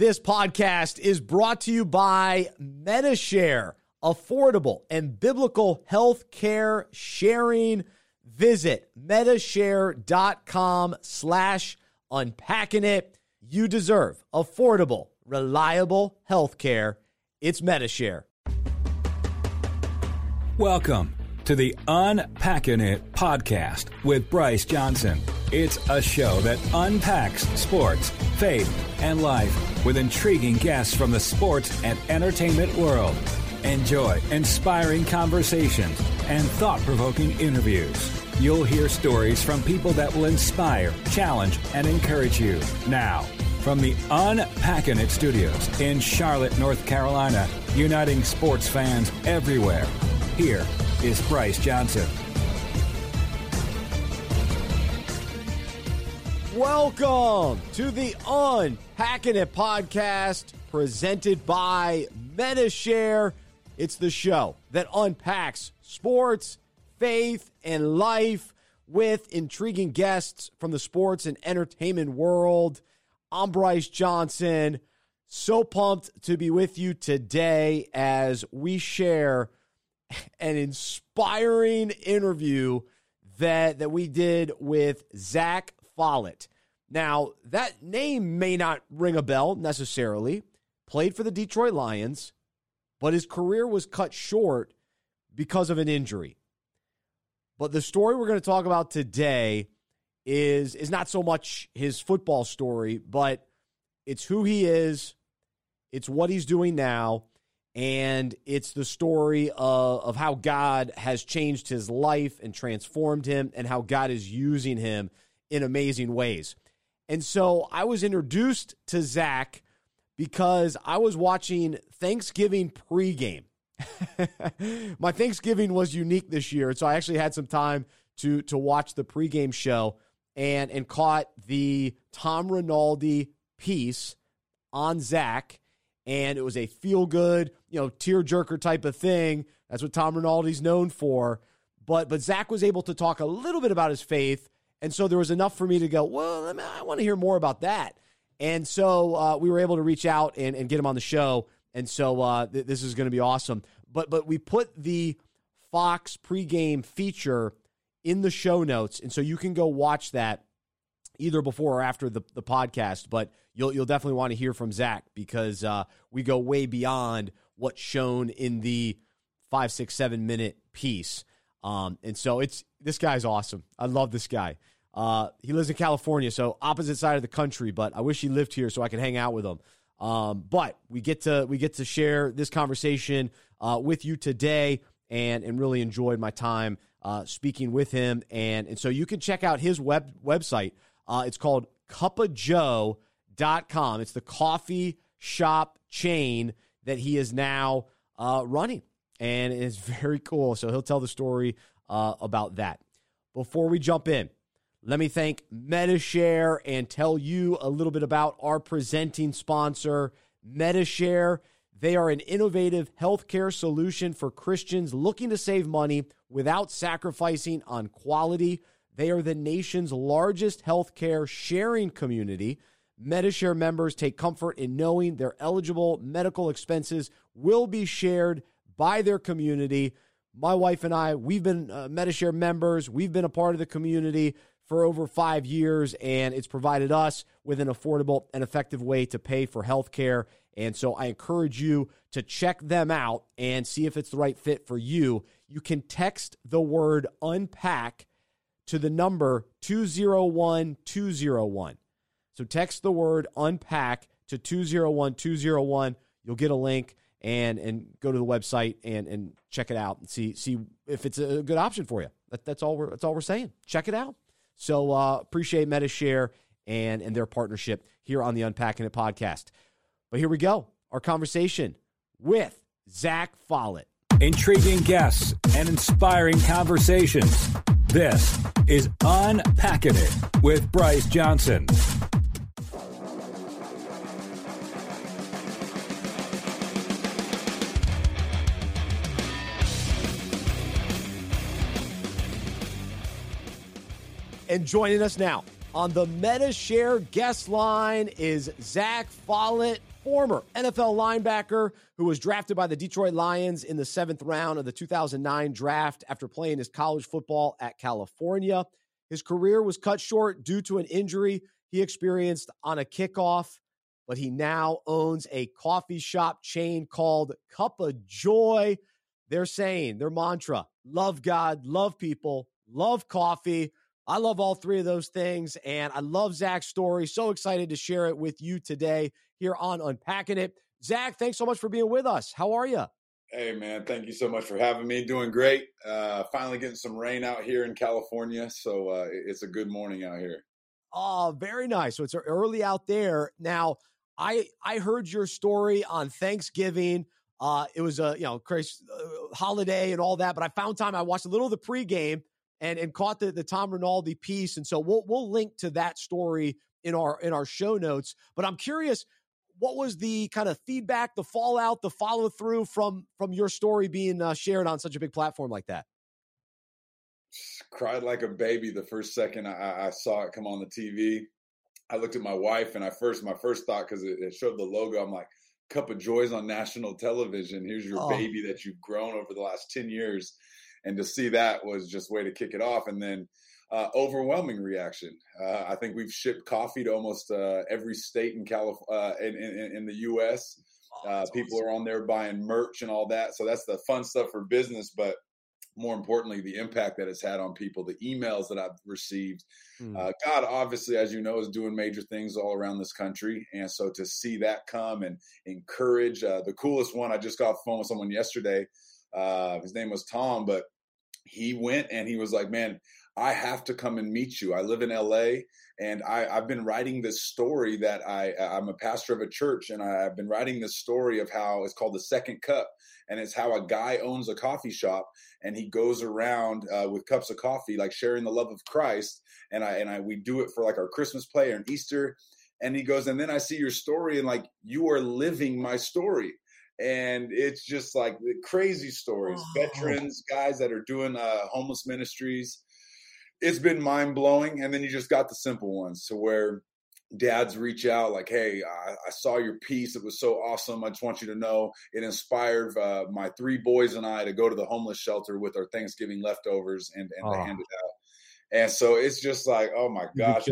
This podcast is brought to you by Medi-Share, affordable and biblical health care sharing. Visit medishare.com slash unpacking it. You deserve affordable, reliable health care. It's Medi-Share. Welcome to the Unpacking It podcast with Bryce Johnson. It's a show that unpacks sports, faith, and life with intriguing guests from the sports and entertainment world. Enjoy inspiring conversations and thought provoking interviews. You'll hear stories from people that will inspire, challenge, and encourage you. Now, from the Unpacking It studios in Charlotte, North Carolina, uniting sports fans everywhere, here is Bryce Johnson. Welcome to the Unpacking It podcast presented by Medi-Share. It's the show that unpacks sports, faith, and life with intriguing guests from the sports and entertainment world. I'm Bryce Johnson. So pumped to be with you today as we share an inspiring interview that, that we did with Zack Follett. Now, that name may not ring a bell necessarily. Played for the Detroit Lions, but his career was cut short because of an injury. But the story we're going to talk about today is is not so much his football story, but it's who he is, it's what he's doing now, and it's the story of, of how God has changed his life and transformed him, and how God is using him in amazing ways. And so I was introduced to Zack because I was watching Thanksgiving pregame. My Thanksgiving was unique this year, so I actually had some time to to watch the pregame show and and caught the Tom Rinaldi piece on Zack, and it was a feel good, you know, tearjerker type of thing. That's what Tom Rinaldi's known for. But but Zack was able to talk a little bit about his faith and so there was enough for me to go, well, I want to hear more about that. And so uh, we were able to reach out and, and get him on the show. And so uh, th- this is going to be awesome. But but we put the Fox pregame feature in the show notes, and so you can go watch that either before or after the, the podcast. But you'll you'll definitely want to hear from Zack because uh, we go way beyond what's shown in the five, six, seven minute piece. Um, and so it's this guy's awesome. I love this guy. Uh, he lives in California, so opposite side of the country. But I wish he lived here so I could hang out with him. Um, but we get to we get to share this conversation uh, with you today, and and really enjoyed my time uh, speaking with him. And and so you can check out his web website. Uh, it's called kuppajoy.com. It's the coffee shop chain that he is now uh, running, and it's very cool. So he'll tell the story uh, about that. Before we jump in, let me thank Medi-Share and tell you a little bit about our presenting sponsor, Medi-Share. They are an innovative healthcare solution for Christians looking to save money without sacrificing on quality. They are the nation's largest healthcare sharing community. Medi-Share members take comfort in knowing their eligible medical expenses will be shared by their community. My wife and I, we've been uh, Medi-Share members. We've been a part of the community for over five years, and it's provided us with an affordable and effective way to pay for health care. And so I encourage you to check them out and see if it's the right fit for you. You can text the word unpack to the number 201 201. So text the word unpack to 201 201. You'll get a link and and go to the website and and check it out and see see if it's a good option for you. That, that's all we're that's all we're saying. Check it out. So uh, appreciate Medi-Share and and their partnership here on the Unpacking It podcast. But here we go, our conversation with Zack Follett. Intriguing guests and inspiring conversations. This is Unpacking It with Bryce Johnson. And joining us now On the Medi-Share guest line is Zack Follett, former NFL linebacker who was drafted by the Detroit Lions in the seventh round of the 2009 draft after playing his college football at California. His career was cut short due to an injury he experienced on a kickoff, but he now owns a coffee shop chain called Kuppa Joy. They're saying their mantra love God, love people, love coffee. I love all three of those things, and I love Zack's story. So excited to share it with you today here on Unpacking It. Zack, thanks so much for being with us. How are you? Hey, man. Thank you so much for having me. Doing great. Uh, finally getting some rain out here in California. So uh, it's a good morning out here. Oh, very nice. So it's early out there. Now, I I heard your story on Thanksgiving. Uh, it was a you know crazy uh, holiday and all that, but I found time. I watched a little of the pregame and and caught the the Tom Rinaldi piece, and so we'll we'll link to that story in our in our show notes. But I'm curious, what was the kind of feedback, the fallout, the follow through from from your story being uh, shared on such a big platform like that? Cried like a baby the first second I, I saw it come on the TV. I looked at my wife, and I first my first thought because it, it showed the logo. I'm like, Kuppa Joys on national television. Here's your oh. baby that you've grown over the last 10 years and to see that was just way to kick it off. And then uh, overwhelming reaction. Uh, I think we've shipped coffee to almost uh, every state in California, uh, in, in, in, the U.S. Oh, uh, people awesome. are on there buying merch and all that. So that's the fun stuff for business. But more importantly, the impact that it's had on people, the emails that I've received. Mm. God, obviously, as you know, is doing major things all around this country. And so to see that come and encourage, the coolest one, I just got off the phone with someone yesterday uh, his name was Tom, but he went and he was like, man, I have to come and meet you. I live in LA and I, have been writing this story that I, I'm a pastor of a church and I've been writing this story of how it's called the second cup. And it's how a guy owns a coffee shop and he goes around uh, with cups of coffee, like sharing the love of Christ. And I, and I, we do it for like our Christmas play and Easter. And he goes, and then I see your story and like, you are living my story and it's just like crazy stories. Oh. veterans guys that are doing uh, homeless ministries. It's been mind-blowing and then you just got the simple ones to where dads reach out like hey I, I, saw your piece. It was so awesome. I just want you to know it inspired uh, my three boys and i to go to the homeless shelter with our thanksgiving leftovers and, and oh. to hand it out. And so it's just like oh my gosh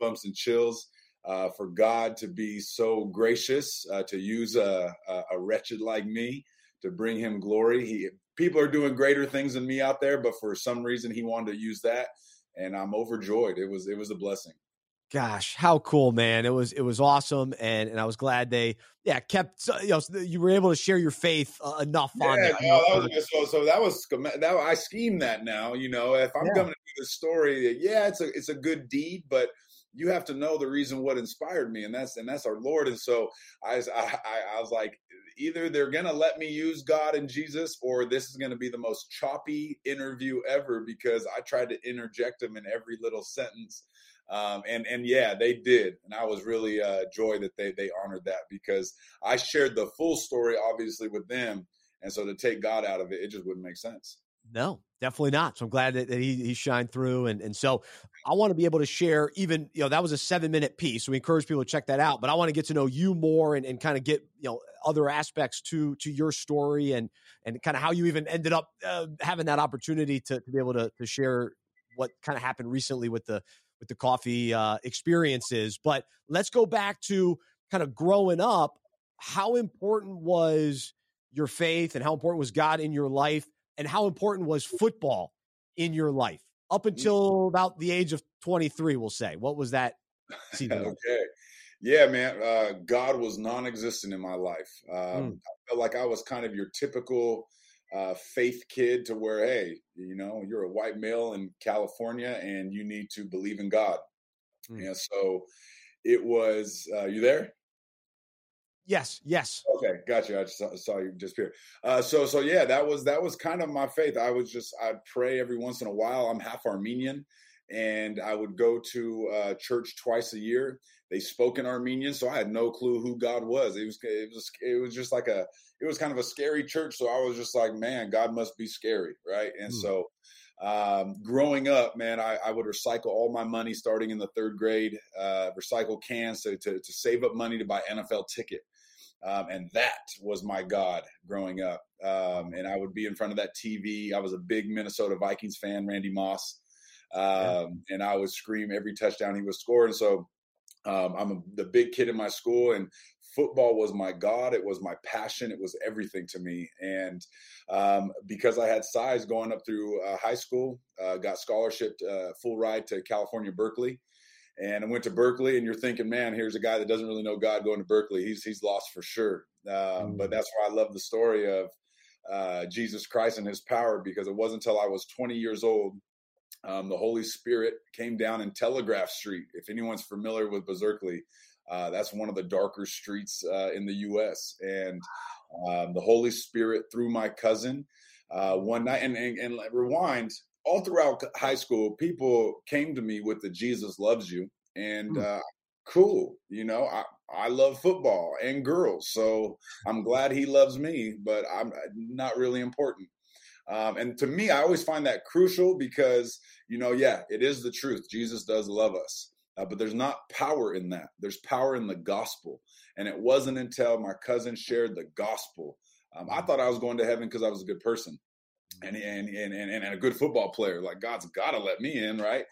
bumps and chills uh, for God to be so gracious uh, to use a, a, a, wretched like me to bring Him glory. He people are doing greater things than me out there, but for some reason He wanted to use that, and I'm overjoyed. It was it was a blessing. Gosh, how cool, man! It was it was awesome, and and I was glad they yeah kept you know you were able to share your faith uh, enough yeah, on that. No, that was, so so that was that I scheme that now. You know, if I'm yeah. coming to do the story, yeah, it's a it's a good deed, but you have to know the reason what inspired me and that's and that's our lord and so i i, I was like either they're gonna let me use god and jesus or this is gonna be the most choppy interview ever because i tried to interject them in every little sentence um, and and yeah, they did, and I was really uh, joy that they they honored that because I shared the full story, obviously, with them, and so to take God out of it, it just wouldn't make sense. No, definitely not. So I'm glad that, that he, he shined through. And, and so I want to be able to share even, you know, that was a seven minute piece. So we encourage people to check that out, but I want to get to know you more and, and kind of get, you know, other aspects to, to your story and, and kind of how you even ended up uh, having that opportunity to, to be able to, to share what kind of happened recently with the, with the coffee uh, experiences. But let's go back to kind of growing up. How important was your faith and how important was God in your life? and how important was football in your life up mm. until about the age of 23 we'll say what was that season okay yeah man uh, god was non-existent in my life um, mm. i felt like i was kind of your typical uh, faith kid to where hey you know you're a white male in california and you need to believe in god mm. and so it was uh, you there Yes, yes. Okay, gotcha. I just saw, saw you disappear. Uh, so, so yeah, that was that was kind of my faith. I was just I'd pray every once in a while. I'm half Armenian, and I would go to uh, church twice a year. They spoke in Armenian, so I had no clue who God was. It was it was it was just like a it was kind of a scary church. So I was just like, man, God must be scary, right? And mm. so um, growing up, man, I, I, would recycle all my money starting in the third grade, uh, recycle cans to, to, to, save up money to buy NFL ticket. Um, and that was my God growing up. Um, and I would be in front of that TV. I was a big Minnesota Vikings fan, Randy Moss. Um, and I would scream every touchdown he was scoring. So um, I'm a, the big kid in my school, and football was my god it was my passion it was everything to me and um, because i had size going up through uh, high school uh, got scholarship uh, full ride to california berkeley and i went to berkeley and you're thinking man here's a guy that doesn't really know god going to berkeley he's he's lost for sure mm. but that's why i love the story of uh, jesus christ and his power because it wasn't until i was 20 years old um, the Holy Spirit came down in Telegraph Street. If anyone's familiar with Berkeley, uh, that's one of the darker streets uh, in the U.S. And um, the Holy Spirit through my cousin uh, one night, and, and, and rewind all throughout high school, people came to me with the Jesus loves you, and mm. cool, you know, I I love football and girls, so I'm glad he loves me, but I'm uh, not really important. Um, and to me, I always find that crucial because, you know, yeah, it is the truth. Jesus does love us. Uh, but there's not power in that. There's power in the gospel. And it wasn't until my cousin shared the gospel. Um, I thought I was going to heaven because I was a good person and, and, and, and, and a good football player. Like, God's got to let me in, right?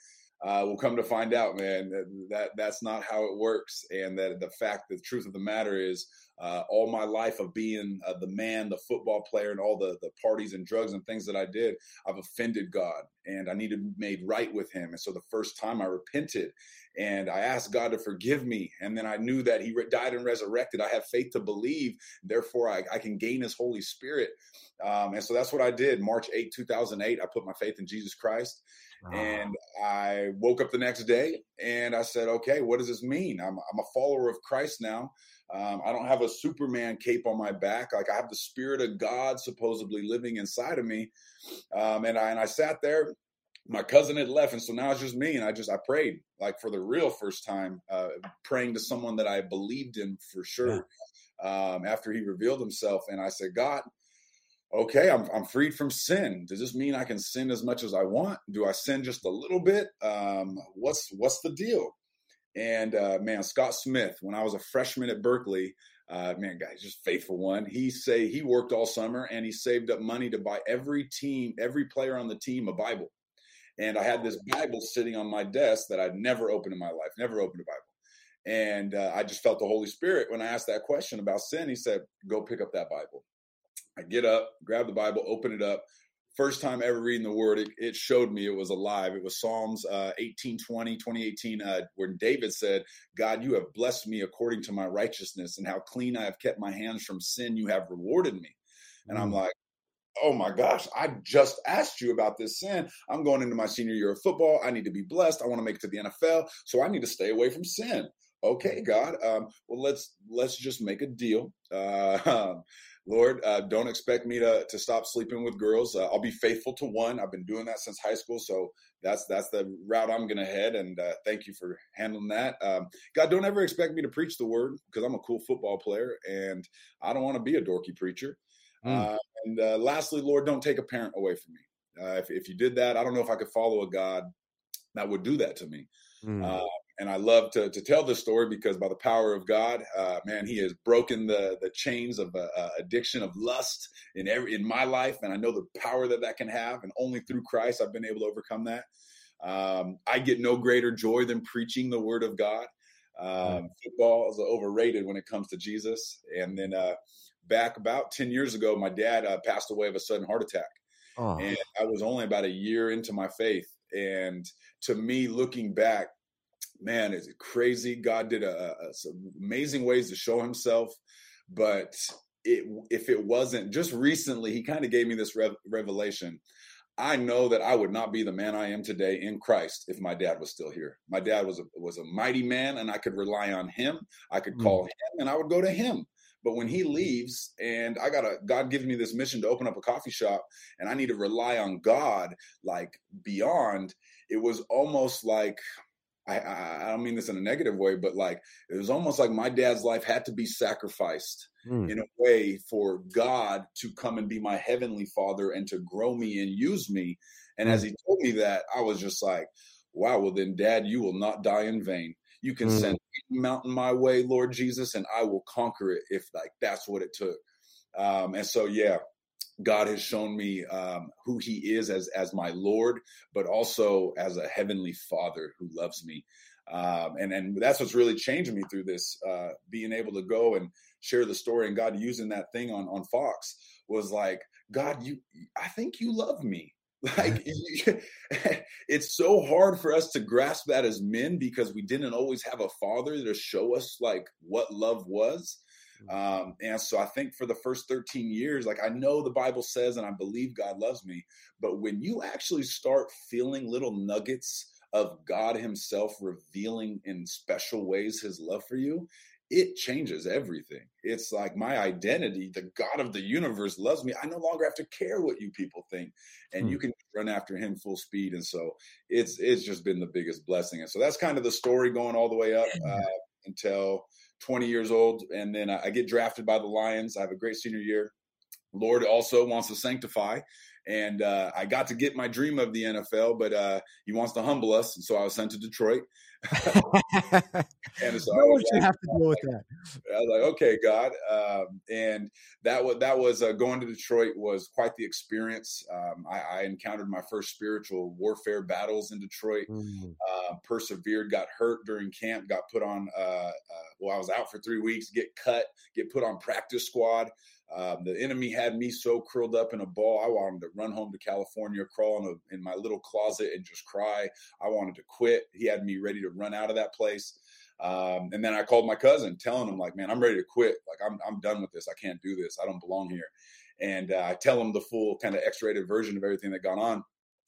Uh, we'll come to find out, man, that, that that's not how it works. And that the fact, the truth of the matter is, uh, all my life of being uh, the man, the football player, and all the the parties and drugs and things that I did, I've offended God, and I need to be made right with Him. And so the first time I repented, and I asked God to forgive me, and then I knew that He died and resurrected. I have faith to believe, therefore I, I can gain His Holy Spirit. Um, and so that's what I did. March 8, 2008, I put my faith in Jesus Christ. And I woke up the next day and I said, okay, what does this mean? I'm, I'm a follower of Christ now. Um, I don't have a Superman cape on my back. Like I have the Spirit of God supposedly living inside of me. Um, and I and I sat there. My cousin had left, and so now it's just me. And I just I prayed like for the real first time, uh, praying to someone that I believed in for sure. Yeah. Um, after he revealed himself, and I said, God, okay, I'm I'm freed from sin. Does this mean I can sin as much as I want? Do I sin just a little bit? Um, what's what's the deal? And uh, man, Scott Smith, when I was a freshman at Berkeley, uh, man, guys, just faithful one. He say he worked all summer and he saved up money to buy every team, every player on the team a Bible. And I had this Bible sitting on my desk that I'd never opened in my life, never opened a Bible. And uh, I just felt the Holy Spirit when I asked that question about sin. He said, "Go pick up that Bible." I get up, grab the Bible, open it up, first time ever reading the word, it, it, showed me it was alive. It was Psalms uh, 18, 20, 2018, uh, where David said, God, you have blessed me according to my righteousness, and how clean I have kept my hands from sin, you have rewarded me. And I'm mm. like, oh my gosh, I just asked you about this sin. I'm going into my senior year of football. I need to be blessed. I want to make it to the NFL, so I need to stay away from sin. Okay, God. Um, well, let's let's just make a deal. Uh, Lord, uh, don't expect me to to stop sleeping with girls. Uh, I'll be faithful to one. I've been doing that since high school, so that's that's the route I'm going to head. And uh, thank you for handling that. Um, God, don't ever expect me to preach the word because I'm a cool football player and I don't want to be a dorky preacher. Mm. and uh, lastly, Lord, don't take a parent away from me. Uh, if if you did that, I don't know if I could follow a God that would do that to me. Mm and I love to, to tell this story because by the power of God, uh, man, He has broken the the chains of uh, uh, addiction of lust in every in my life, and I know the power that that can have, and only through Christ I've been able to overcome that. Um, I get no greater joy than preaching the Word of God. Um, football is overrated when it comes to Jesus. And then uh, back about ten years ago, my dad uh, passed away of a sudden heart attack, oh. and I was only about a year into my faith. And to me, looking back, man, is it crazy? God did a, a, some amazing ways to show Himself, but it, if it wasn't just recently, He kind of gave me this rev- revelation. I know that I would not be the man I am today in Christ if my dad was still here. My dad was a, was a mighty man, and I could rely on him. I could call mm. him, and I would go to him. But when he leaves, and I got a God gives me this mission to open up a coffee shop, and I need to rely on God like beyond. It was almost like I, I, don't mean this in a negative way, but like it was almost like my dad's life had to be sacrificed mm. in a way for God to come and be my heavenly father and to grow me and use me. And as he told me that, I was just like, wow, well, then, Dad, you will not die in vain. You can mm. send mountain my way, Lord Jesus, and I will conquer it if like that's what it took. Um, and so, yeah, God has shown me um, who He is as as my Lord, but also as a heavenly Father who loves me. Um, and and that's what's really changed me through this. Uh, being able to go and share the story, and God using that thing on on Fox was like, God, you, I think you love me. Like it's so hard for us to grasp that as men because we didn't always have a father to show us like what love was. Um, and so I think for the first 13 years, like I know the Bible says, and I believe God loves me, but when you actually start feeling little nuggets of God Himself revealing in special ways His love for you, it changes everything. It's like my identity, the God of the universe loves me. I no longer have to care what you people think. And hmm. you can run after him full speed. And so it's it's just been the biggest blessing. And so that's kind of the story going all the way up uh, until 20 years old. And then I get drafted by the Lions. I have a great senior year. Lord also wants to sanctify. And uh, I got to get my dream of the NFL, but uh, he wants to humble us. And so I was sent to Detroit. and so what you have to deal with that? I was like, okay, God, um, and that was that was uh, going to Detroit was quite the experience. Um, I, I, encountered my first spiritual warfare battles in Detroit. Mm. Uh, persevered, got hurt during camp, got put on. Uh, uh, well, I was out for three weeks, get cut, get put on practice squad. Um, the enemy had me so curled up in a ball. I wanted to run home to California, crawl in, a, in, my little closet, and just cry. I wanted to quit. He had me ready to run out of that place. Um, and then I called my cousin, telling him like, "Man, I'm ready to quit. Like, I'm I'm done with this. I can't do this. I don't belong here." And uh, I tell him the full kind of X-rated version of everything that gone on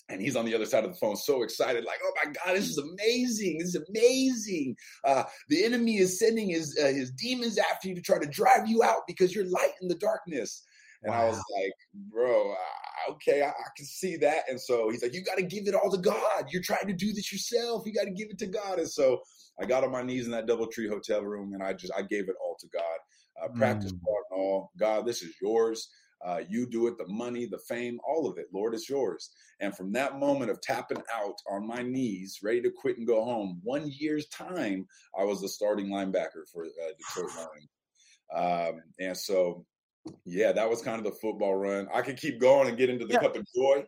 and he's on the other side of the phone so excited like oh my god this is amazing this is amazing. Uh, the enemy is sending his uh, his demons after you to try to drive you out because you're light in the darkness. And wow. i was like bro uh, okay I, I, can see that. And so he's like you got to give it all to god. You're trying to do this yourself. You got to give it to god. And so i got on my knees in that DoubleTree hotel room and i just i gave it all to god. Uh, practice mm. part and all. God this is yours uh, you do it, the money, the fame, all of it. Lord, is yours. And from that moment of tapping out on my knees, ready to quit and go home, one year's time, I was the starting linebacker for uh, Detroit Lions. Um, and so, yeah, that was kind of the football run. I could keep going and get into the yeah. cup of joy.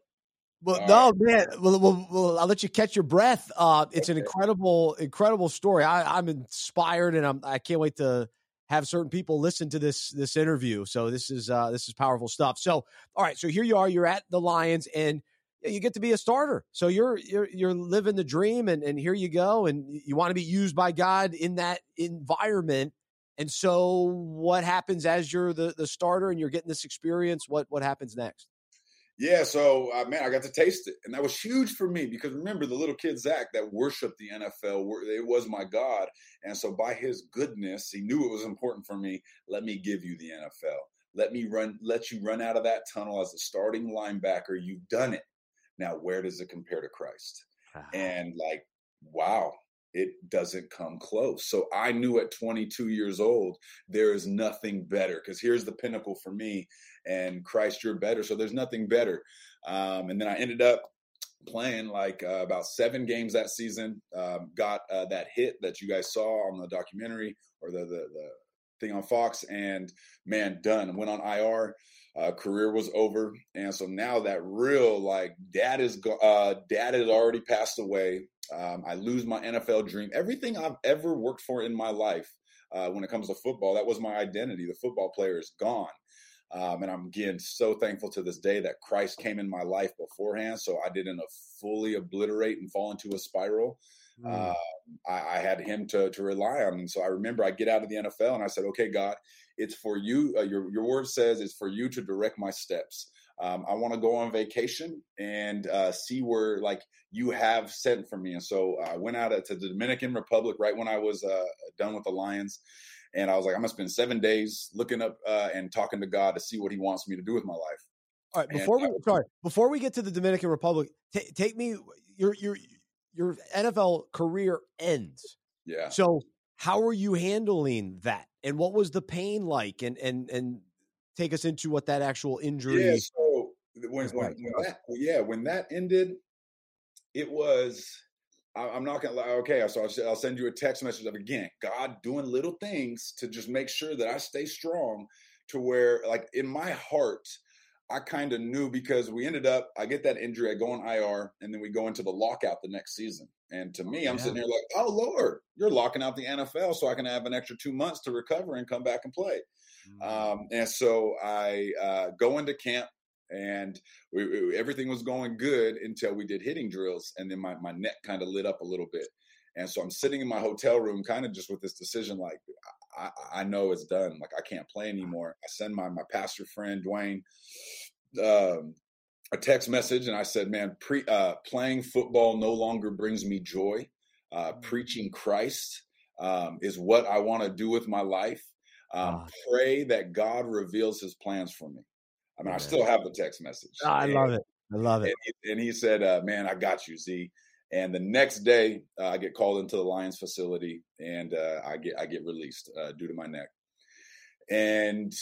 Well, no, man. Well, well, well, I'll let you catch your breath. Uh, it's okay. an incredible, incredible story. I, I'm inspired, and I'm I can't wait to have certain people listen to this this interview. So this is uh, this is powerful stuff. So all right, so here you are. You're at the Lions, and you get to be a starter. So you're you're you're living the dream, and and here you go, and you want to be used by God in that environment. And so, what happens as you're the the starter and you're getting this experience? What what happens next? Yeah, so uh, man, I got to taste it, and that was huge for me because remember the little kid Zack that worshipped the NFL, it was my God, and so by His goodness, He knew it was important for me. Let me give you the NFL. Let me run. Let you run out of that tunnel as a starting linebacker. You've done it. Now, where does it compare to Christ? Uh-huh. And like, wow, it doesn't come close. So I knew at 22 years old, there is nothing better because here's the pinnacle for me and Christ, you're better. So there's nothing better. Um, and then I ended up playing like uh, about seven games that season. Um, got uh, that hit that you guys saw on the documentary or the, the, the thing on Fox, and man, done. Went on IR. Uh, career was over, and so now that real like dad is uh, dad has already passed away. Um, I lose my NFL dream. Everything I've ever worked for in my life, uh, when it comes to football, that was my identity. The football player is gone. Um, and I'm again so thankful to this day that Christ came in my life beforehand, so I didn't fully obliterate and fall into a spiral. Mm. Uh, I, I, had Him to to rely on, and so I remember I get out of the NFL and I said, "Okay, God, it's for you. Uh, your your word says it's for you to direct my steps. Um, I want to go on vacation and uh, see where like you have sent for me." And so I went out to the Dominican Republic right when I was uh, done with the Lions and I was like, I'm gonna spend seven days looking up uh, and talking to God to see what He wants me to do with my life. All right, before and, we uh, sorry, before we get to the Dominican Republic, t- take me your your your NFL career ends. Yeah. So how are you handling that, and what was the pain like, and and and take us into what that actual injury. Yeah, when, when, when that, yeah, when that ended, it was. I, am not gonna lie. Okay, so I'll, I'll send you a text message of again, God doing little things to just make sure that I stay strong. To where, like in my heart, I kind of knew because we ended up, I get that injury, I go on IR, and then we go into the lockout the next season. And to me, I'm yeah. sitting here like, oh Lord, you're locking out the NFL so I can have an extra two months to recover and come back and play. Mm-hmm. Um, and so I uh, go into camp, and we, we, everything was going good until we did hitting drills, and then my my neck kind of lit up a little bit. And so I'm sitting in my hotel room, kind of just with this decision, like I, I know it's done. Like I can't play anymore. I send my my pastor friend Dwayne um, a text message, and I said, "Man, pre, uh, playing football no longer brings me joy. Uh, mm. preaching Christ um, is what I want to do with my life. Um, pray that God reveals His plans for me." I mean, I still have the text message. Oh, I and, love it. I love it. And he, and he said, uh, "Man, I got you, Z." And the next day, uh, I get called into the Lions facility, and uh, I get I get released uh, due to my neck. And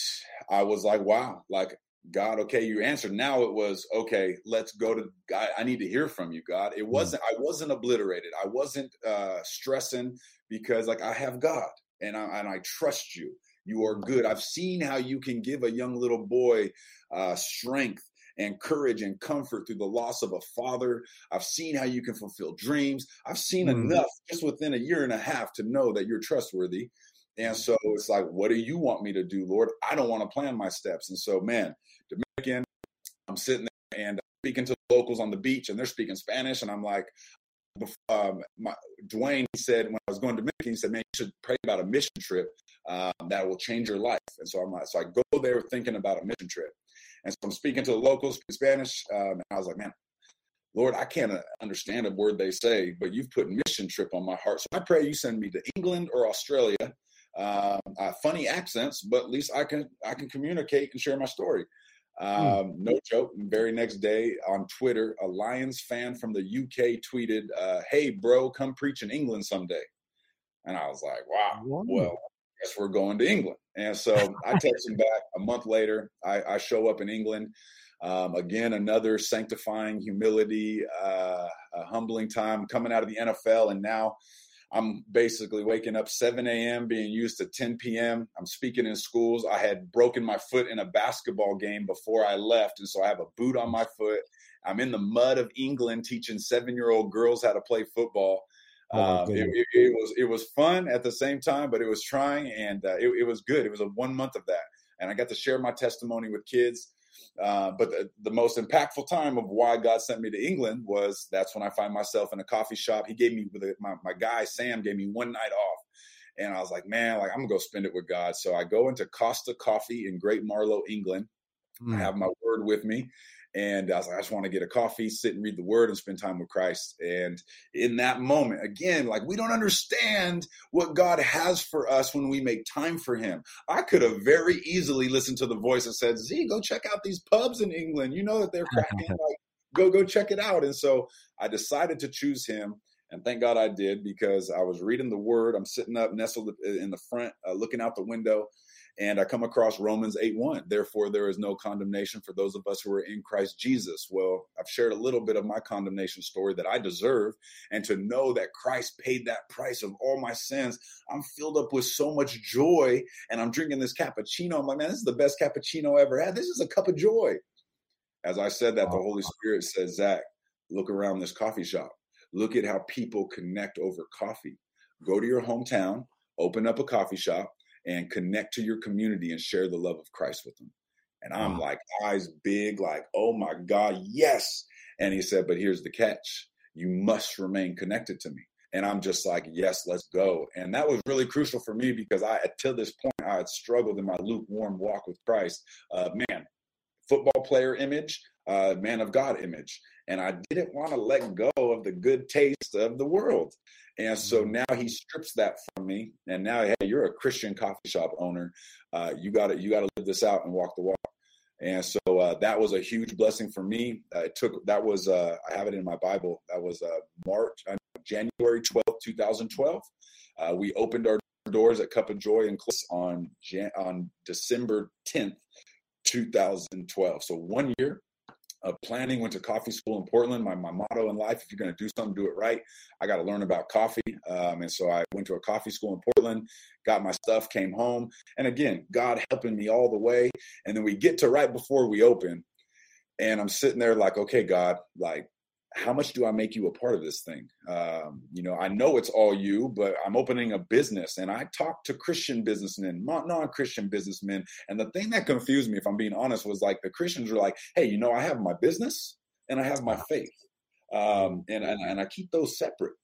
I was like, "Wow!" Like God, okay, you answered. Now it was okay. Let's go to God. I need to hear from you, God. It mm. wasn't. I wasn't obliterated. I wasn't uh, stressing because like I have God and I and I trust you. You are good. I've seen how you can give a young little boy uh, strength and courage and comfort through the loss of a father. I've seen how you can fulfill dreams. I've seen mm. enough just within a year and a half to know that you're trustworthy. And so it's like, what do you want me to do, Lord? I don't want to plan my steps. And so, man, Dominican, I'm sitting there and speaking to locals on the beach, and they're speaking Spanish, and I'm like, um, my, Dwayne said when I was going to Dominican, he said, "Man, you should pray about a mission trip um, that will change your life." And so I'm like, so I go there thinking about a mission trip, and so I'm speaking to the locals in Spanish, um, and I was like, "Man, Lord, I can't uh, understand a word they say, but you've put mission trip on my heart. So I pray you send me to England or Australia. Um, uh, funny accents, but at least I can I can communicate and share my story. Hmm. Um, no joke. Very next day on Twitter, a Lions fan from the UK tweeted, uh, "Hey, bro, come preach in England someday." And I was like, "Wow, well, I guess we're going to England." And so I text him back a month later. I, I show up in England. Um, again, another sanctifying humility, uh, a humbling time coming out of the NFL, and now I'm basically waking up 7 a.m., being used to 10 p.m. I'm speaking in schools. I had broken my foot in a basketball game before I left. And so I have a boot on my foot. I'm in the mud of England teaching seven year old girls how to play football. Oh, um, it, it, it, was it was fun at the same time, but it was trying, and uh, it, it was good. It was a one month of that, and I got to share my testimony with kids. Uh, but the, the, most impactful time of why God sent me to England was that's when I find myself in a coffee shop. He gave me my my guy Sam gave me one night off, and I was like, man, like I'm gonna go spend it with God. So I go into Costa Coffee in Great Marlow, England. Mm. I have my word with me, and I was like, I just want to get a coffee, sit and read the word, and spend time with Christ. And in that moment, again, like we don't understand what God has for us when we make time for Him. I could have very easily listened to the voice that said, Z, go check out these pubs in England. You know that they're cracking. like, go, go check it out. And so I decided to choose Him. And thank God I did because I was reading the word. I'm sitting up, nestled in the front, uh, looking out the window and I come across Romans 8 1. Therefore, there is no condemnation for those of us who are in Christ Jesus. Well, I've shared a little bit of my condemnation story that I deserve. And to know that Christ paid that price of all my sins, I'm filled up with so much joy. And I'm drinking this cappuccino. I'm like, man, this is the best cappuccino I ever had. This is a cup of joy. As I said that, the Holy Spirit says, Zack, look around this coffee shop. Look at how people connect over coffee. Go to your hometown, open up a coffee shop, and connect to your community and share the love of Christ with them. And I'm wow. like, eyes big, like, oh my God, yes. And he said, but here's the catch you must remain connected to me. And I'm just like, yes, let's go. And that was really crucial for me because I, till this point, I had struggled in my lukewarm walk with Christ. Uh, man, football player image, uh, man of God image. And I didn't want to let go of the good taste of the world. And so mm-hmm. now he strips that from me. And now, hey, you're a Christian coffee shop owner. Uh, you got to you got to live this out and walk the walk. And so uh, that was a huge blessing for me. Uh, it took that was uh, I have it in my Bible. That was uh, March, uh, January twelfth, two thousand twelve. we opened our doors at Kuppa Joy and on Jan- on December tenth, two thousand twelve. So one year of planning, went to coffee school in Portland. My, my motto in life, if you're going to do something, do it right. I got to learn about coffee. Um, and so I went to a coffee school in Portland, got my stuff, came home. And again, God helping me all the way. And then we get to right before we open. And I'm sitting there like, okay, God, like, how much do I make you a part of this thing? Um, you know, I know it's all you, but I'm opening a business and I talk to Christian businessmen, non Christian businessmen. And the thing that confused me, if I'm being honest, was like the Christians were like, hey, you know, I have my business and I have my faith. Um, and, and, and I keep those separate.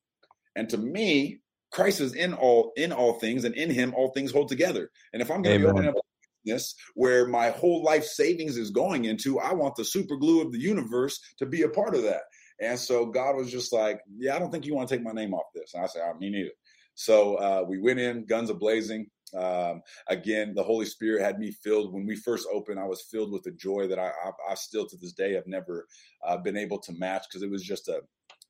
And to me, Christ is in all in all things, and in Him all things hold together. And if I'm going to be opening up business where my whole life savings is going into, I want the super glue of the universe to be a part of that. And so God was just like, Yeah, I don't think you want to take my name off this. And I said, oh, Me neither. So uh, we went in, guns a blazing. Um, again, the Holy Spirit had me filled. When we first opened, I was filled with a joy that I, I, I still to this day have never uh, been able to match because it was just a,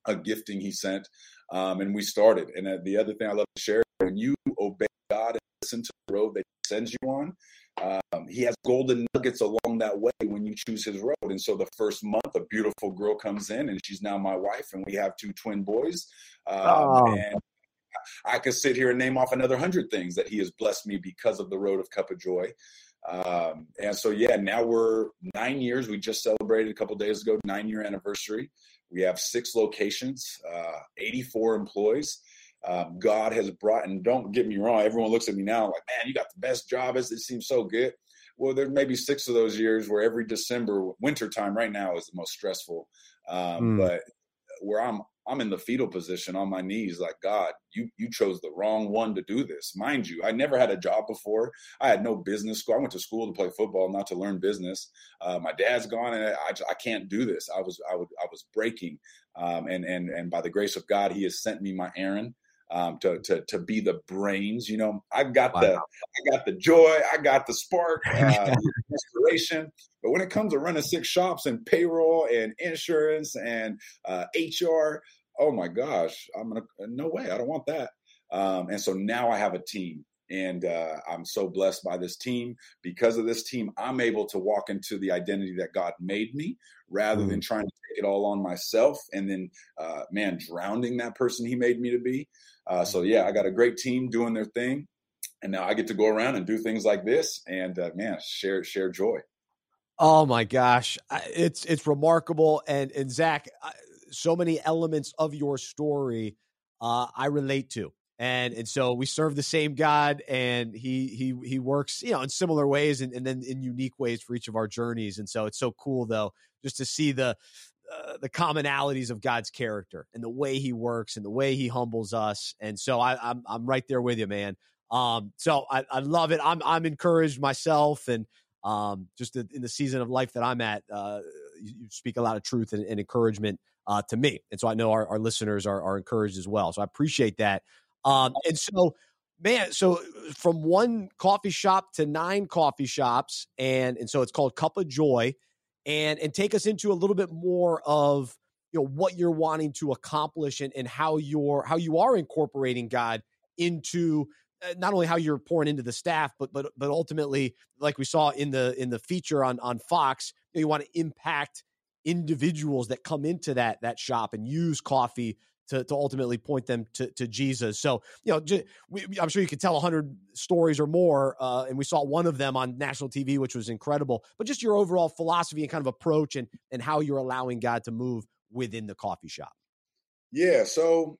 a gifting He sent. Um, and we started. And uh, the other thing I love to share when you obey God and listen to the road that He sends you on, um, he has golden nuggets along that way when you choose his road. And so the first month, a beautiful girl comes in, and she's now my wife, and we have two twin boys. Um, oh. And I could sit here and name off another hundred things that he has blessed me because of the road of Kuppa Joy. Um, and so, yeah, now we're nine years. We just celebrated a couple days ago, nine year anniversary. We have six locations, uh, 84 employees um, God has brought, and don't get me wrong, everyone looks at me now like, man, you got the best job. It seems so good. Well, there may be six of those years where every December, winter time right now is the most stressful. Um, mm. But where I'm, I'm in the fetal position on my knees, like God, you you chose the wrong one to do this. Mind you, I never had a job before. I had no business school. I went to school to play football, not to learn business. Uh, my dad's gone, and I, I can't do this. I was I would I was breaking, um, and and and by the grace of God, He has sent me my Aaron um, to, to to be the brains. You know, I got wow. the I got the joy, I got the spark, uh, inspiration. But when it comes to running six shops and payroll and insurance and uh, HR, oh my gosh, I'm gonna no way, I don't want that. Um, and so now I have a team. And uh, I'm so blessed by this team. Because of this team, I'm able to walk into the identity that God made me rather mm. than trying to take it all on myself and then, uh, man, drowning that person He made me to be. Uh, so yeah, I got a great team doing their thing, and now I get to go around and do things like this, and uh, man, share share joy. Oh my gosh, it's it's remarkable, and and Zack, so many elements of your story uh, I relate to, and and so we serve the same God, and he he he works you know in similar ways, and, and then in unique ways for each of our journeys, and so it's so cool though just to see the uh, the commonalities of God's character and the way He works and the way He humbles us. And so I, I'm, I'm right there with you, man. Um, so I, I love it. I'm I'm encouraged myself, and um, just in the season of life that I'm at, uh, you, you speak a lot of truth and, and encouragement uh, to me, and so I know our, our listeners are, are encouraged as well. So I appreciate that. Um, and so man so from one coffee shop to nine coffee shops and and so it's called Kuppa Joy and and take us into a little bit more of you know what you're wanting to accomplish and, and how you're how you are incorporating God into uh, not only how you're pouring into the staff, but but but ultimately, like we saw in the in the feature on on Fox, you, know, you want to impact individuals that come into that that shop and use coffee to, to ultimately point them to, to Jesus. So, you know, j- we, I'm sure you could tell 100 stories or more. Uh, and we saw one of them on national TV, which was incredible. But just your overall philosophy and kind of approach and, and how you're allowing God to move within the coffee shop. Yeah. So,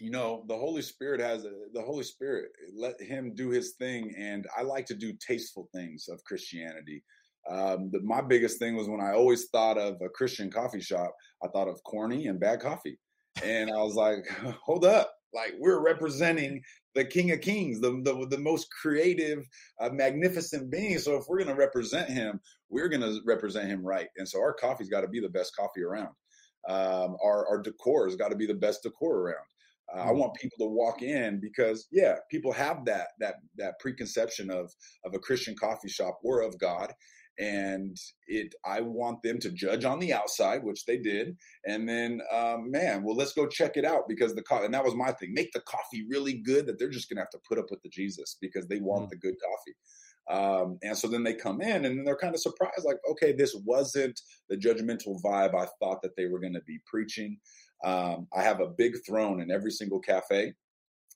you know, the Holy Spirit has a, the Holy Spirit, let him do his thing. And I like to do tasteful things of Christianity. Um, the, my biggest thing was when I always thought of a Christian coffee shop, I thought of corny and bad coffee and I was like, hold up, like we're representing the King of Kings, the the, the most creative, uh, magnificent being. So if we're going to represent him, we're going to represent him right. And so our coffee's got to be the best coffee around. Um, our our decor has got to be the best decor around. Uh, I mm. want people to walk in because yeah, people have that that that preconception of of a Christian coffee shop or of God, and it i want them to judge on the outside which they did and then um, man well let's go check it out because the co- and that was my thing make the coffee really good that they're just gonna have to put up with the jesus because they want mm. the good coffee Um, and so then they come in and they're kind of surprised, like, okay, this wasn't the judgmental vibe I thought that they were going to be preaching. Um, I have a big throne in every single cafe.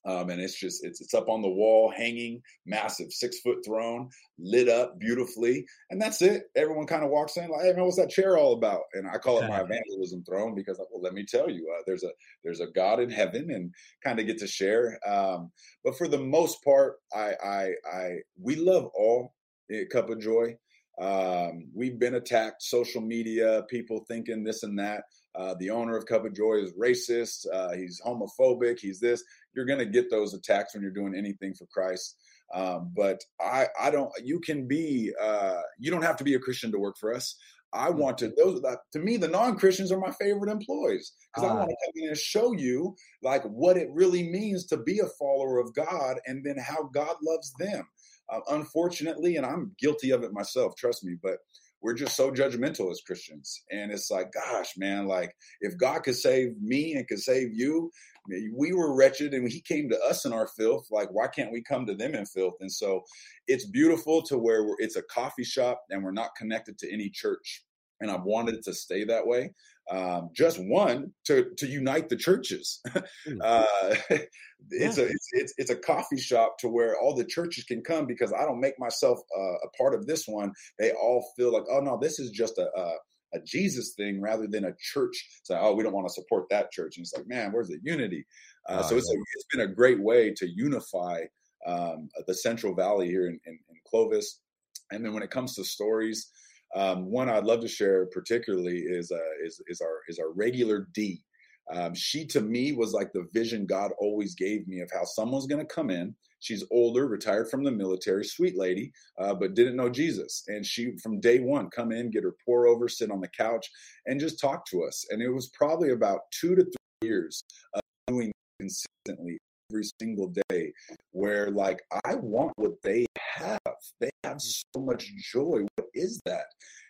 Um, and it's just it's it's up on the wall, hanging, massive six foot throne, lit up beautifully, and that's it. Everyone kind of walks in like, "Hey man, what's that chair all about?" And I call it my evangelism throne because, well, let me tell you, uh, there's a there's a God in heaven, and kind of get to share. Um, but for the most part, I I I we love all Kuppa Joy. Um, we've been attacked, social media, people thinking this and that. Uh, the owner of Kuppa Joy is racist. Uh, he's homophobic. He's this. You're going to get those attacks when you're doing anything for Christ. Um, but I, I don't. You can be. Uh, you don't have to be a Christian to work for us. I mm. want to. Those to me, the non Christians are my favorite employees because I want to ah. come in and show you like what it really means to be a follower of God, and then how God loves them. Uh, unfortunately, and I'm guilty of it myself. Trust me, but we're just so judgmental as Christians. And it's like, gosh, man, like if God could save me and could save you, we were wretched and he came to us in our filth. Like, why can't we come to them in filth? And so it's beautiful to where it's a coffee shop and we're not connected to any church. And I've wanted it to stay that way um, just one to to unite the churches. Hmm. uh, it's yeah. a it's, it's, it's a coffee shop to where all the churches can come because I don't make myself uh, a part of this one. They all feel like, oh no, this is just a, a a Jesus thing rather than a church. So, oh, we don't want to support that church. And it's like, man, where's the unity? Uh, oh, so it's, a, it's been a great way to unify um, the Central Valley here in, in, in, Clovis. And then when it comes to stories, um, one I'd love to share particularly is uh, is is our is our regular D. Um, she to me was like the vision God always gave me of how someone's going to come in. She's older, retired from the military, sweet lady, uh, but didn't know Jesus. And she, from day one, come in, get her pour over, sit on the couch, and just talk to us. And it was probably about two to three years of doing consistently every single day where like i want what they have. They have so much joy. What is that?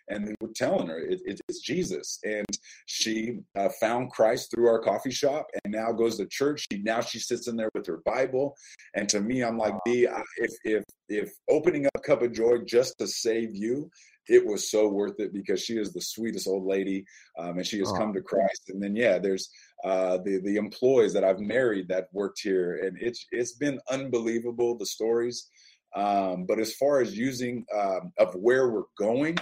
And we were telling her it, it, it's jesus. And she uh, found christ through our coffee shop and now goes to church. She now she sits in there with her bible. And to me i'm like b if if if opening up Kuppa Joy just to save you it was so worth it because she is the sweetest old lady um, and she has oh. come to christ. And then yeah there's uh, the the employees that I've married that worked here, and it's it's been unbelievable the stories. Um, but as far as using um, of where we're going,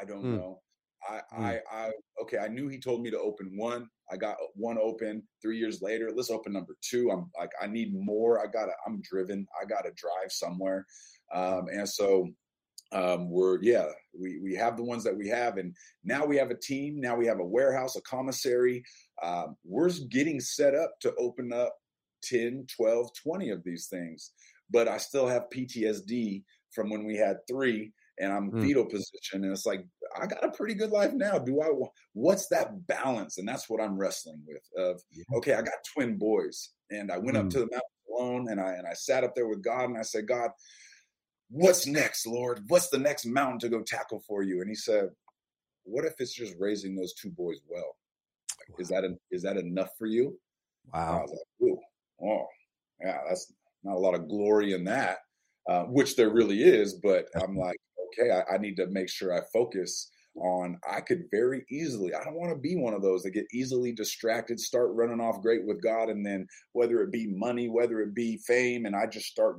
I don't mm. know. I, mm. I, I, okay. I knew he told me to open one. I got one open. Three years later, let's open number two. I'm like, I need more. I gotta. I'm driven. I gotta drive somewhere. Um, and so um, we're yeah we we have the ones that we have and now we have a team now we have a warehouse a commissary um, we're getting set up to open up 10 12 20 of these things but i still have ptsd from when we had three and i'm mm. fetal position and it's like i got a pretty good life now do i what's that balance and that's what i'm wrestling with of yeah. okay i got twin boys and i went mm. up to the mountain alone and i and i sat up there with god and i said god what's next, Lord? What's the next mountain to go tackle for you? And he said, what if it's just raising those two boys well? Like, is that a, is that enough for you? Wow. Like, oh, yeah, that's not a lot of glory in that, uh, which there really is. But I'm like, okay, I, I need to make sure I focus on I could very easily, I don't want to be one of those that get easily distracted, start running off great with God, and then whether it be money, whether it be fame, and I just start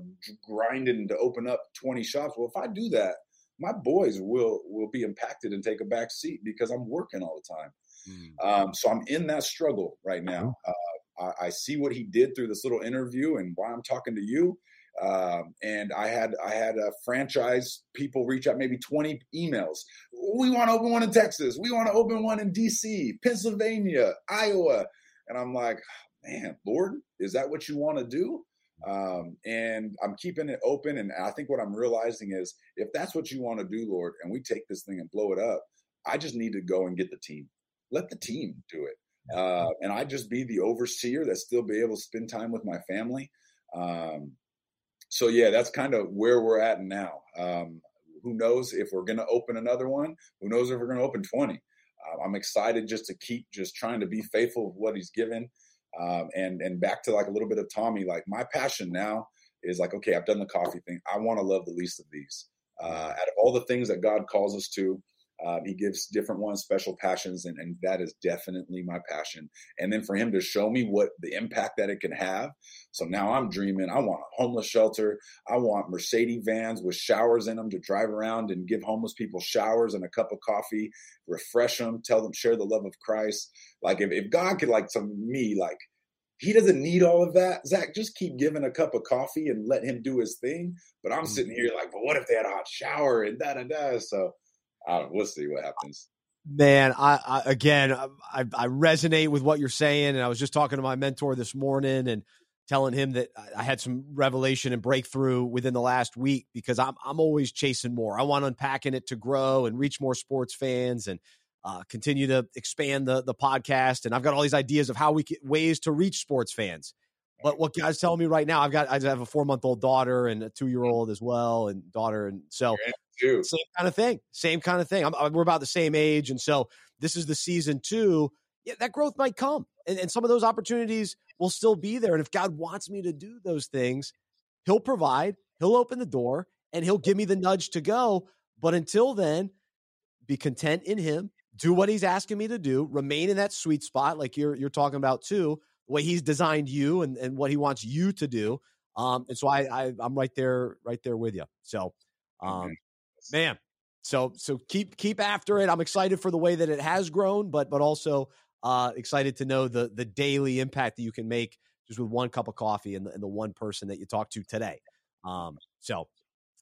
grinding to open up 20 shops. Well, if I do that, my boys will will be impacted and take a back seat because I'm working all the time. Mm. Um, so I'm in that struggle right now. Uh, I, I see what he did through this little interview and why I'm talking to you. Um, and I had I had a franchise people reach out, maybe 20 emails. We want to open one in Texas. We want to open one in DC, Pennsylvania, Iowa. And I'm like, man, Lord, is that what you want to do? Um, and I'm keeping it open. And I think what I'm realizing is if that's what you want to do, Lord, and we take this thing and blow it up, I just need to go and get the team. Let the team do it. Uh, and I just be the overseer that still be able to spend time with my family. Um, so yeah, that's kind of where we're at now. Um, who knows if we're going to open another one? Who knows if we're going to open 20? Uh, I'm excited just to keep just trying to be faithful of what he's given. Um, and and back to like a little bit of Tommy, like my passion now is like, okay, I've done the coffee thing. I want to love the least of these. Uh, out of all the things that God calls us to, um, he gives different ones special passions, and, and that is definitely my passion. And then for him to show me what the impact that it can have. So now I'm dreaming. I want a homeless shelter. I want Mercedes vans with showers in them to drive around and give homeless people showers and a cup of coffee, refresh them, tell them, share the love of Christ. Like if, if God could, like to me, like he doesn't need all of that. Zack, just keep giving a cup of coffee and let him do his thing. But I'm sitting mm-hmm. here like, but what if they had a hot shower and da da da? So I don't, we'll see what happens. Man, I, I again, I, I resonate with what you're saying, and I was just talking to my mentor this morning and telling him that I had some revelation and breakthrough within the last week because I'm I'm always chasing more. I want unpacking it to grow and reach more sports fans and uh, continue to expand the the podcast. And I've got all these ideas of how we can, ways to reach sports fans. But what God's telling me right now, I've got I have a four month old daughter and a two year old as well, and daughter, and so same kind of thing, same kind of thing. I'm, I'm, we're about the same age, and so this is the season two. Yeah, that growth might come, and, and some of those opportunities will still be there. And if God wants me to do those things, He'll provide, He'll open the door, and He'll give me the nudge to go. But until then, be content in Him, do what He's asking me to do, remain in that sweet spot, like you're you're talking about too the way he's designed you and, and what he wants you to do. Um, and so I, I am right there, right there with you. So, um, man, so so keep keep after it. I'm excited for the way that it has grown, but but also uh, excited to know the the daily impact that you can make just with one cup of coffee and the, and the one person that you talk to today. Um, so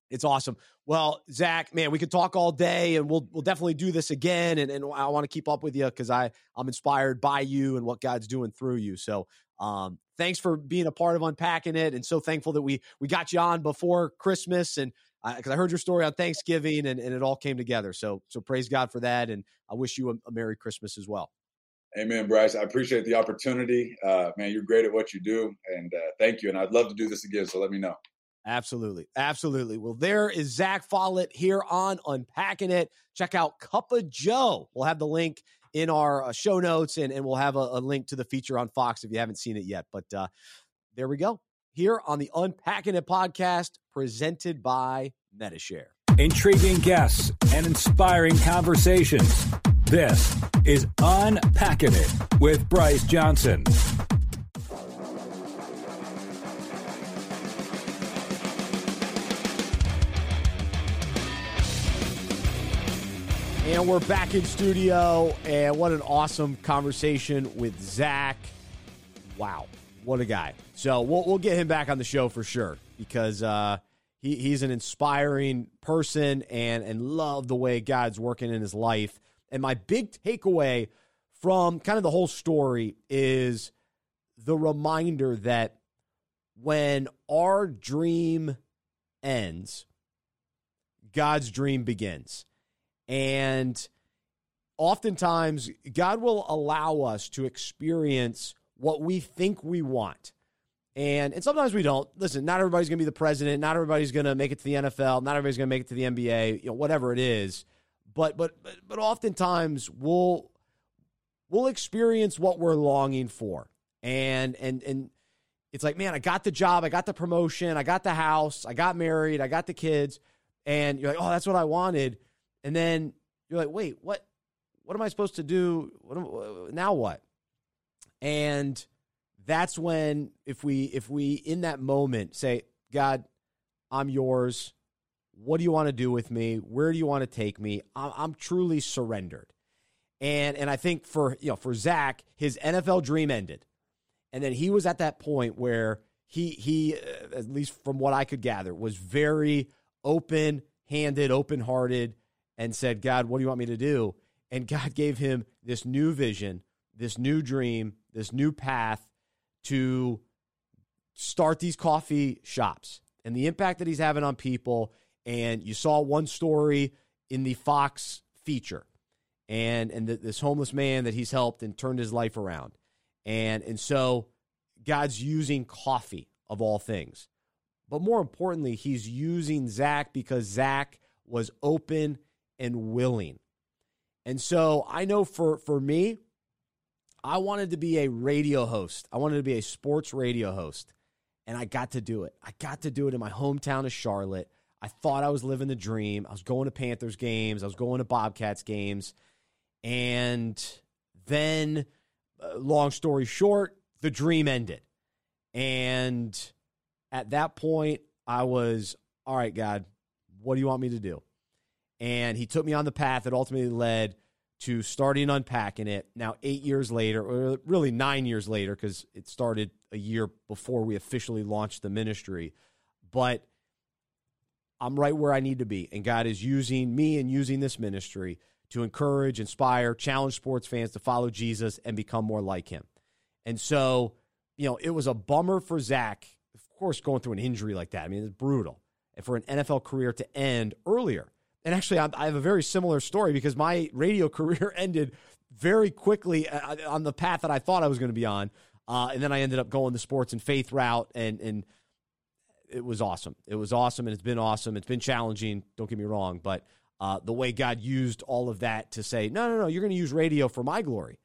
it's awesome. Well, Zack, man, we could talk all day, and we'll we'll definitely do this again. And, and I want to keep up with you because I I'm inspired by you and what God's doing through you. So, um, thanks for being a part of unpacking it, and so thankful that we we got you on before Christmas, and because uh, I heard your story on Thanksgiving, and, and it all came together. So so praise God for that, and I wish you a, a Merry Christmas as well. Amen, Bryce. I appreciate the opportunity. Uh, man, you're great at what you do, and uh, thank you. And I'd love to do this again. So let me know. Absolutely. Absolutely. Well, there is Zack Follett here on Unpacking It. Check out Kuppa Joy. We'll have the link in our uh, show notes and, and we'll have a, a, link to the feature on Fox if you haven't seen it yet. But uh, there we go. Here on the Unpacking It podcast presented by Medi-Share. Intriguing guests and inspiring conversations. This is Unpacking It with Bryce Johnson. And we're back in studio, and what an awesome conversation with Zack. Wow, what a guy! So we'll we'll get him back on the show for sure because uh, he he's an inspiring person and and love the way God's working in his life. And my big takeaway from kind of the whole story is the reminder that when our dream ends, God's dream begins. And oftentimes, God will allow us to experience what we think we want. And, and sometimes we don't. Listen, not everybody's going to be the president. Not everybody's going to make it to the NFL. Not everybody's going to make it to the NBA. You know, whatever it is. But but but, but oftentimes we'll we'll experience what we're longing for. And and and it's like, man, I got the job, I got the promotion, I got the house, I got married, I got the kids, and you're like, oh, that's what I wanted. And then you're like, wait, what? What am I supposed to do? What now? What? And that's when, if we, if we in that moment say, God, I'm yours. What do you want to do with me? Where do you want to take me? I'm, truly surrendered. And and I think for you know for Zack, his NFL dream ended, and then he was at that point where he he uh, at least from what I could gather was very open handed, open hearted and said, God, what do you want me to do? And God gave him this new vision, this new dream, this new path to start these coffee shops and the impact that he's having on people. And you saw one story in the Fox feature and and this homeless man that he's helped and turned his life around. And and so God's using coffee of all things. But more importantly, he's using Zack because Zack was open and willing. And so I know for, for me, I wanted to be a radio host. I wanted to be a sports radio host. And I got to do it. I got to do it in my hometown of Charlotte. I thought I was living the dream. I was going to Panthers games, I was going to Bobcats games. And then, uh, long story short, the dream ended. And at that point, I was, all right, God, what do you want me to do? And he took me on the path that ultimately led to starting unpacking it. Now, eight years later, or really nine years later, because it started a year before we officially launched the ministry. But I'm right where I need to be. And God is using me and using this ministry to encourage, inspire, challenge sports fans to follow Jesus and become more like him. And so, you know, it was a bummer for Zack, of course, going through an injury like that. I mean, it's brutal. And for an NFL career to end earlier. And actually, I have a very similar story because my radio career ended very quickly uh, uh, on the path that I thought I was going to be on. Uh, and then I ended up going the sports and faith route, and, and it was awesome. It was awesome, and it's been awesome. It's been challenging, don't get me wrong, but uh, the way God used all of that to say, no, no, no, you're going to use radio for my glory.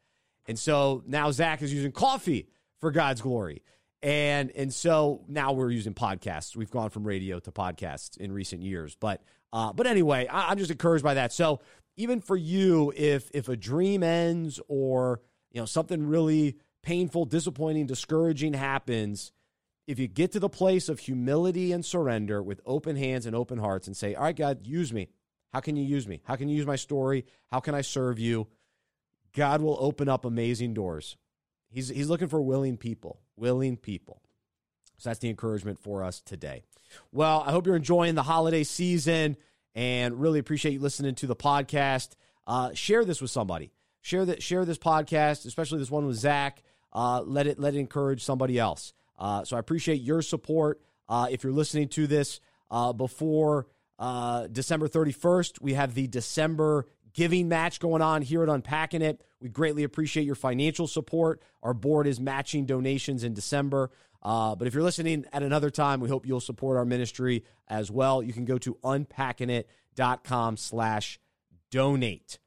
And so now Zack is using coffee for God's glory. And and so now we're using podcasts. We've gone from radio to podcasts in recent years. But uh, but anyway, I, I'm just encouraged by that. So even for you, if if a dream ends or you know something really painful, disappointing, discouraging happens, if you get to the place of humility and surrender with open hands and open hearts and say, All right, God, use me. How can you use me? How can you use my story? How can I serve you? God will open up amazing doors. He's, he's looking for willing people, willing people. So that's the encouragement for us today. Well, I hope you're enjoying the holiday season and really appreciate you listening to the podcast. Uh, share this with somebody. Share that. Share this podcast, especially this one with Zack. Uh, let it let it encourage somebody else. Uh, so I appreciate your support. Uh, if you're listening to this uh, before uh, December 31st, we have the December giving match going on here at Unpacking It. We greatly appreciate your financial support. Our board is matching donations in December. Uh, but if you're listening at another time, we hope you'll support our ministry as well. You can go to unpackingit.com slash donate.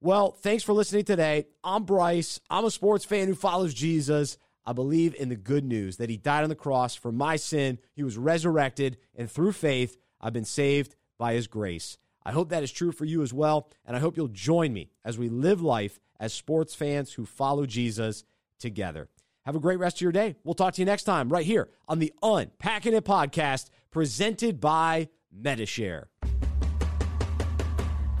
Well, thanks for listening today. I'm Bryce. I'm a sports fan who follows Jesus. I believe in the good news that he died on the cross for my sin. He was resurrected, and through faith, I've been saved by his grace. I hope that is true for you as well, and I hope you'll join me as we live life as sports fans who follow Jesus together. Have a great rest of your day. We'll talk to you next time right here on the Unpacking It podcast presented by Medi-Share.